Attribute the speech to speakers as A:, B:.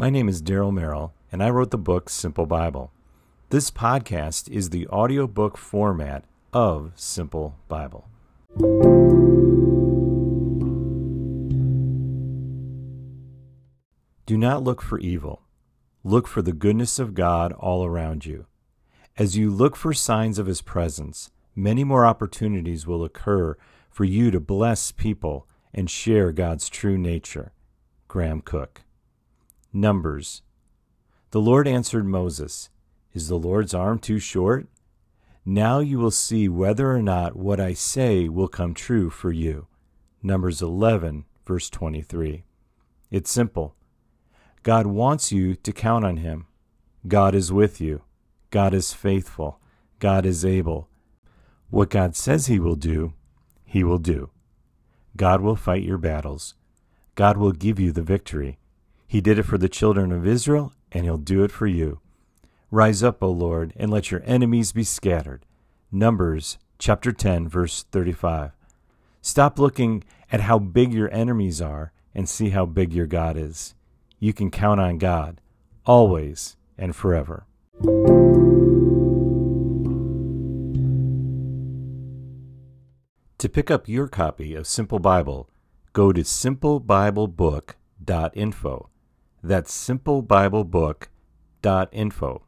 A: My name is Daryl Merrill, and I wrote the book Simple Bible. This podcast is the audiobook format of Simple Bible. Do not look for evil. Look for the goodness of God all around you. As you look for signs of His presence, many more opportunities will occur for you to bless people and share God's true nature. Graham Cooke. Numbers. The Lord answered Moses, Is the Lord's arm too short? Now you will see whether or not what I say will come true for you. Numbers 11, verse 23. It's simple. God wants you to count on Him. God is with you. God is faithful. God is able. What God says He will do, He will do. God will fight your battles. God will give you the victory. He did it for the children of Israel, and He'll do it for you. Rise up, O Lord, and let your enemies be scattered. Numbers chapter 10, verse 35. Stop looking at how big your enemies are and see how big your God is. You can count on God, always and forever. To pick up your copy of Simple Bible, go to simplebiblebook.info. That's simplebiblebook.info.